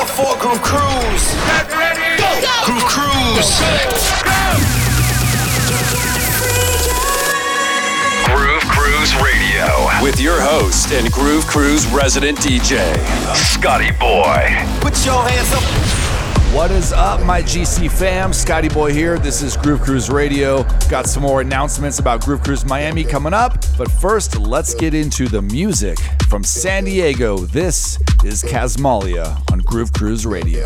a four groove cruise. Get Go, go. Groove cruise. Go. Groove Cruise Radio with your host and Groove Cruise resident DJ, Scotty Boy. Put your hands up. What is up, my GC fam? Scotty Boy here. This is Groove Cruise Radio. Got some more announcements about Groove Cruise Miami coming up, but first, let's get into the music from San Diego. This is Casmalia on Groove Cruise Radio.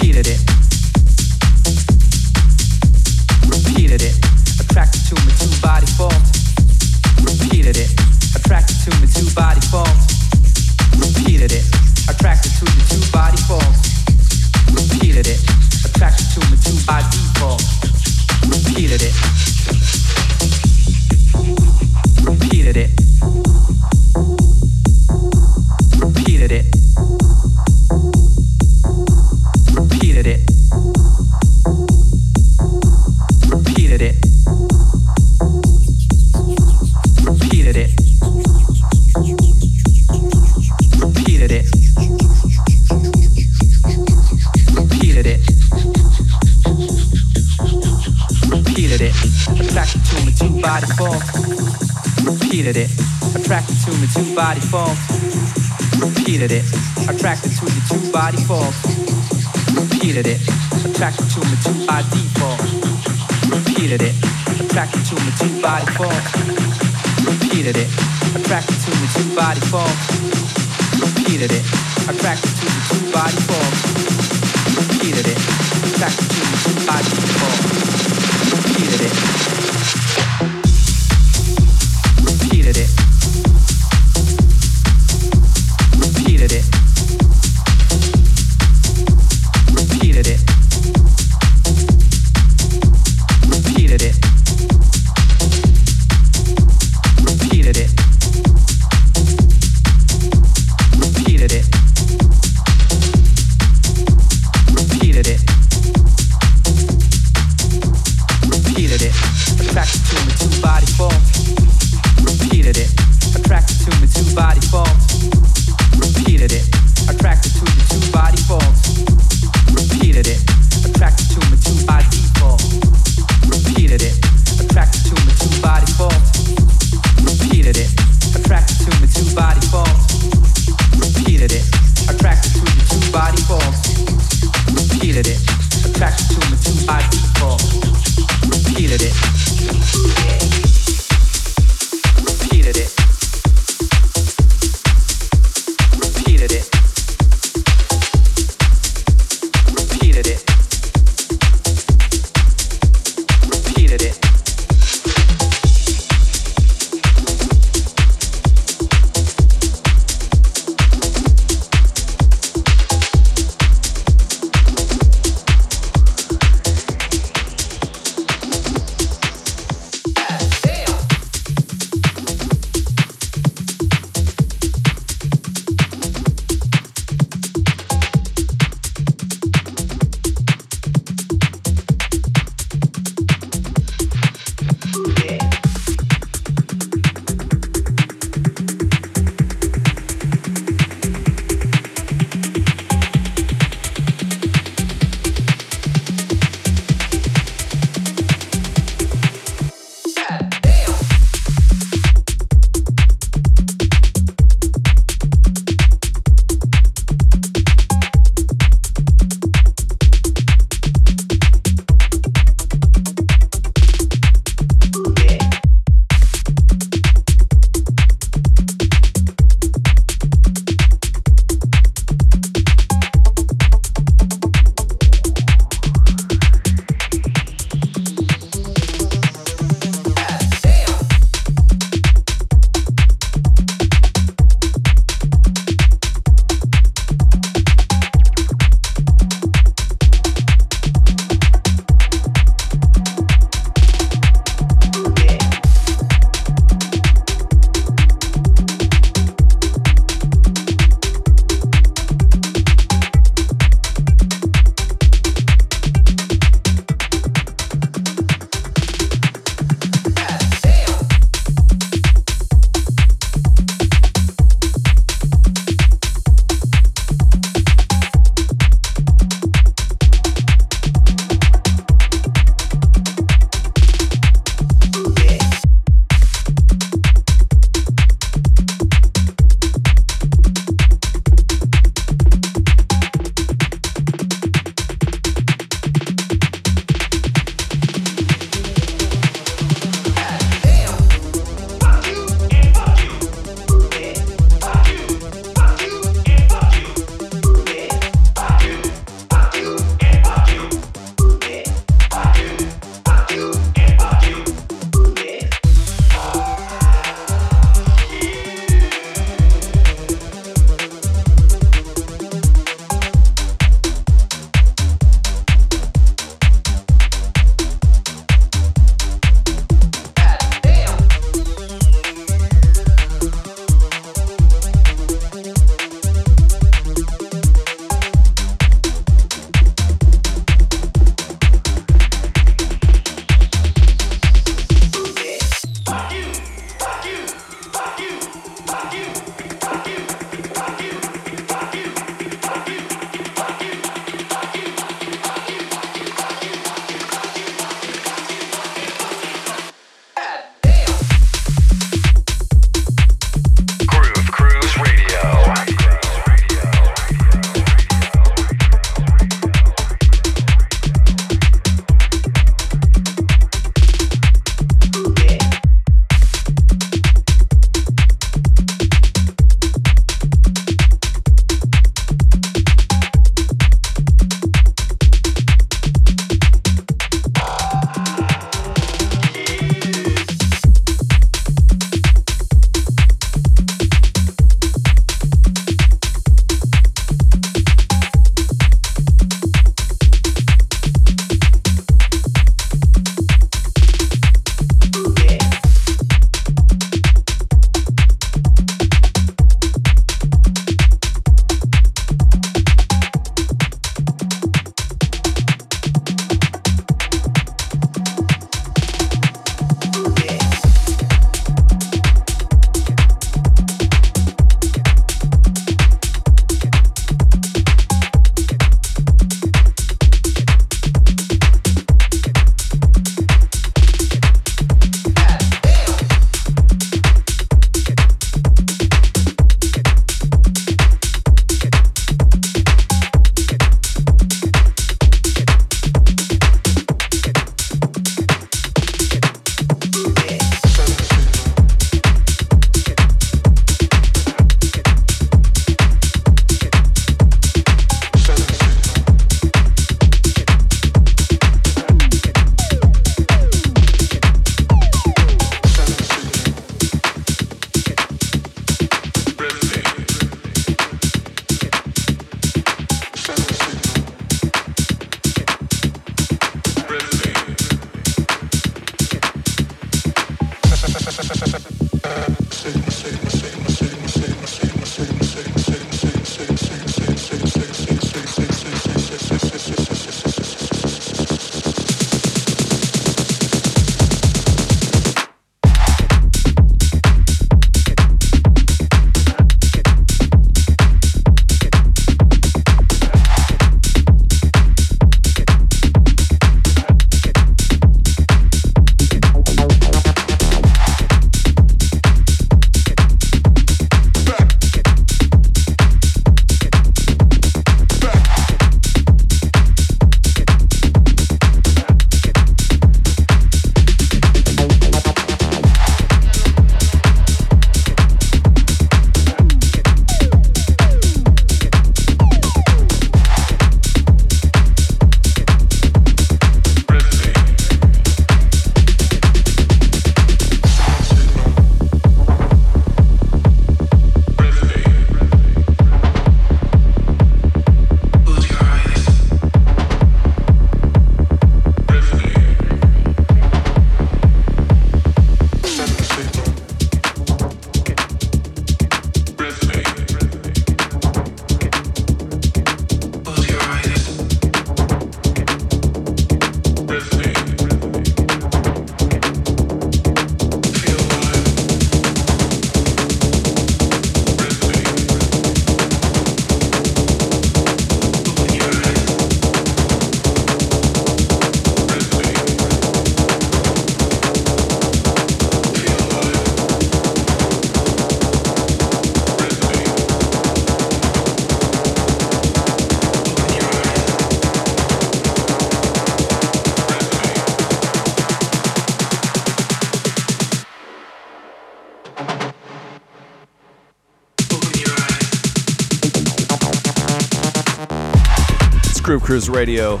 Cruise Radio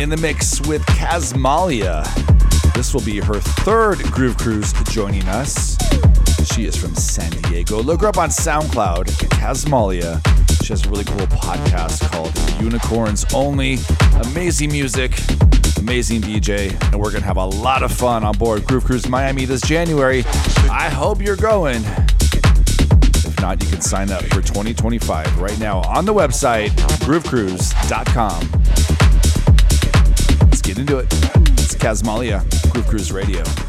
in the mix with Casmalia. This will be her third Groove Cruise joining us. She is from San Diego. Look her up on SoundCloud, Casmalia. She has a really cool podcast called Unicorns Only. Amazing music, amazing DJ, and we're gonna have a lot of fun on board Groove Cruise Miami this January. I hope you're going. If not, you can sign up for 2025 right now on the website groovecruise.com. It. It's Casmalia, Groove Cruise Radio.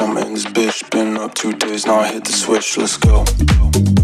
I'm in this bitch. Been up two days, now I hit the switch. Let's go.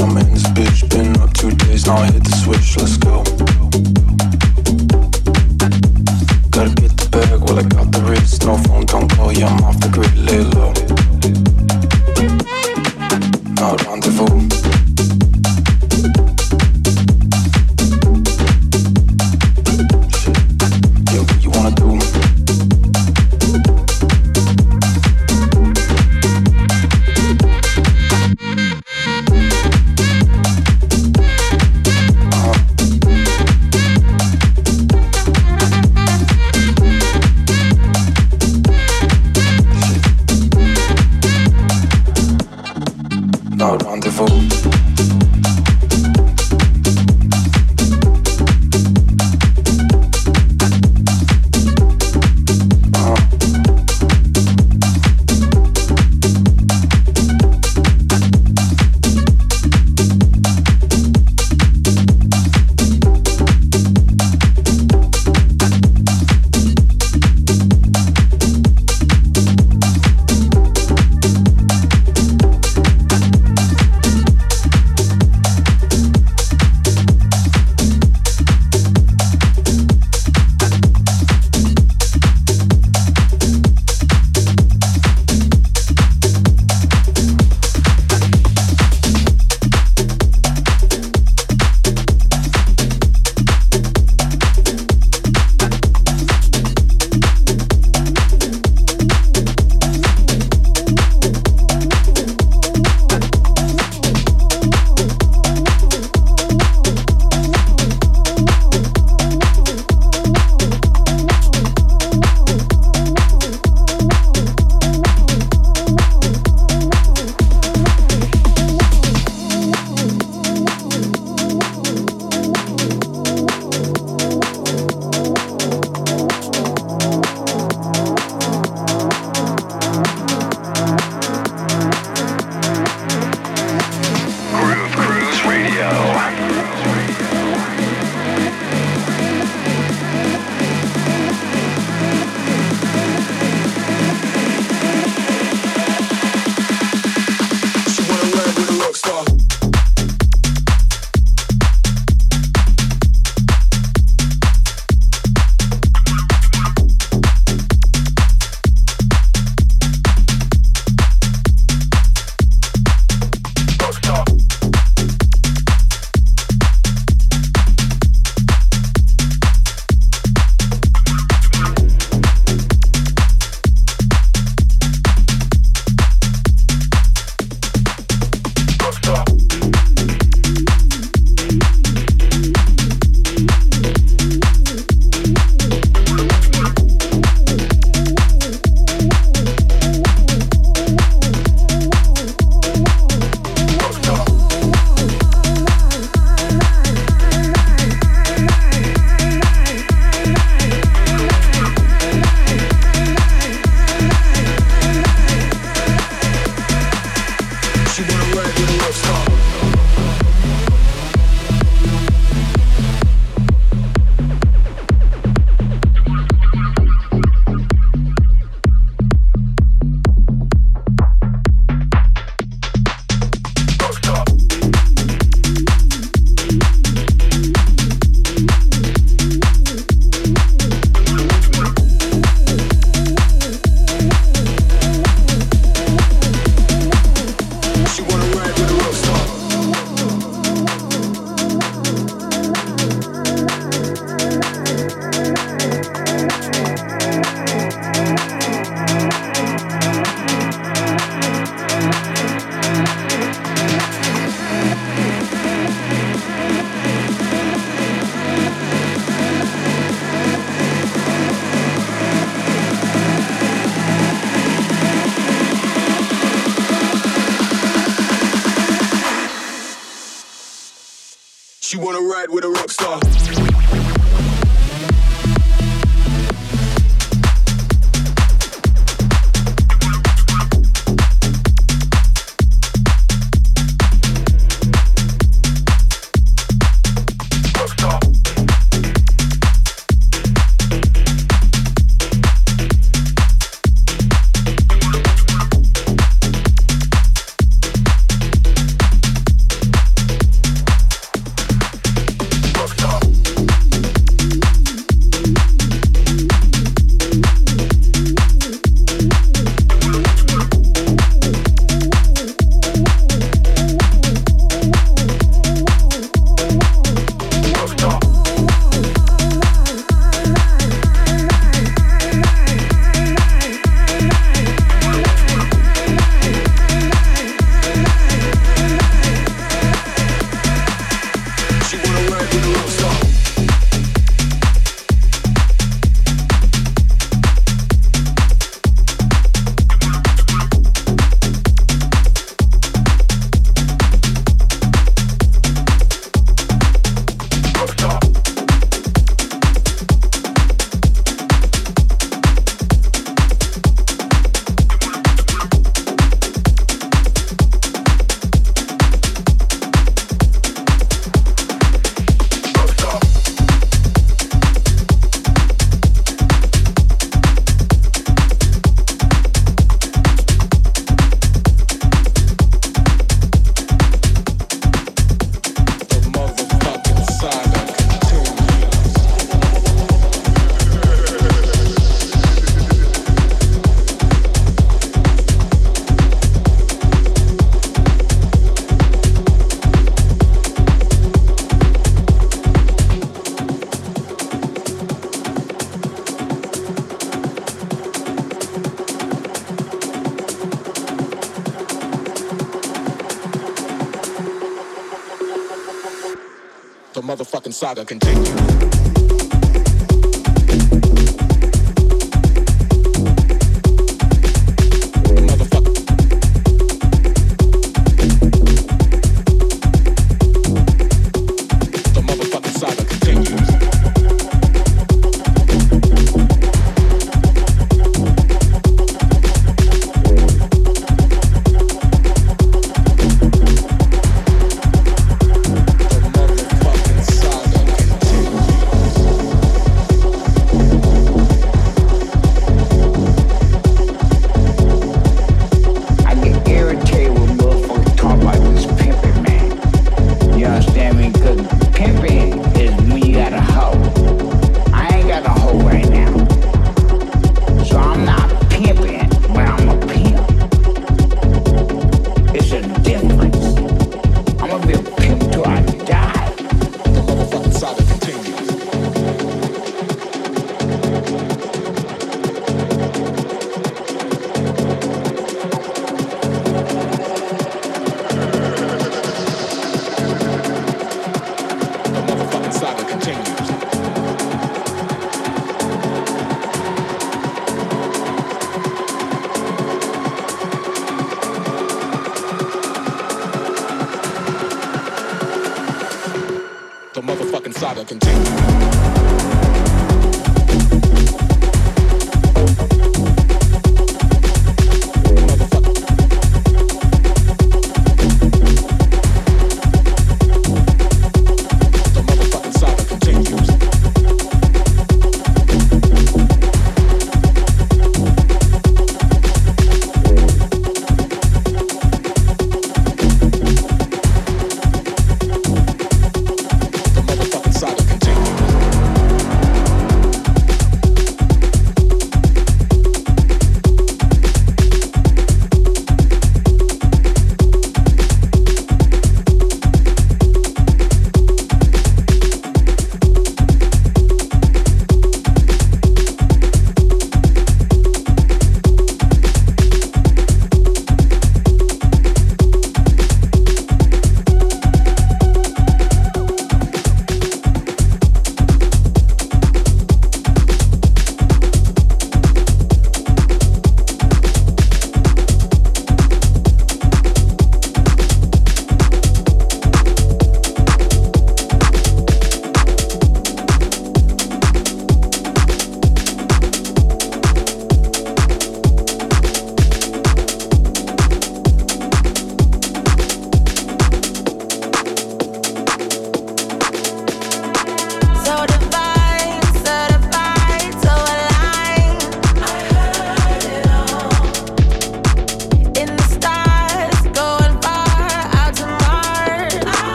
I'm in this bitch. Been up two days, now I hit the switch. Let's go. Gotta get the bag, I got the. No phone, don't call, I'm off the grid. Rendezvous. Saga continues.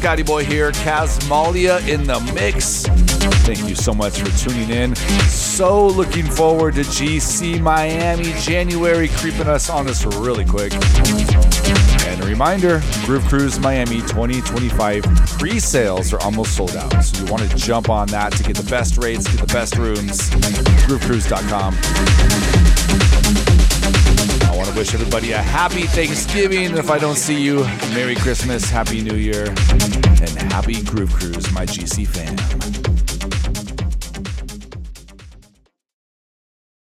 Scotty Boy here. Casmalia in the mix. Thank you so much for tuning in. So looking forward to GC Miami. January creeping us on us really quick. And a reminder Groove Cruise Miami 2025 pre sales are almost sold out. So you want to jump on that to get the best rates, get the best rooms. GrooveCruise.com. I wish everybody a happy Thanksgiving. If I don't see you, Merry Christmas, Happy New Year, and Happy Groove Cruise, my GC fam.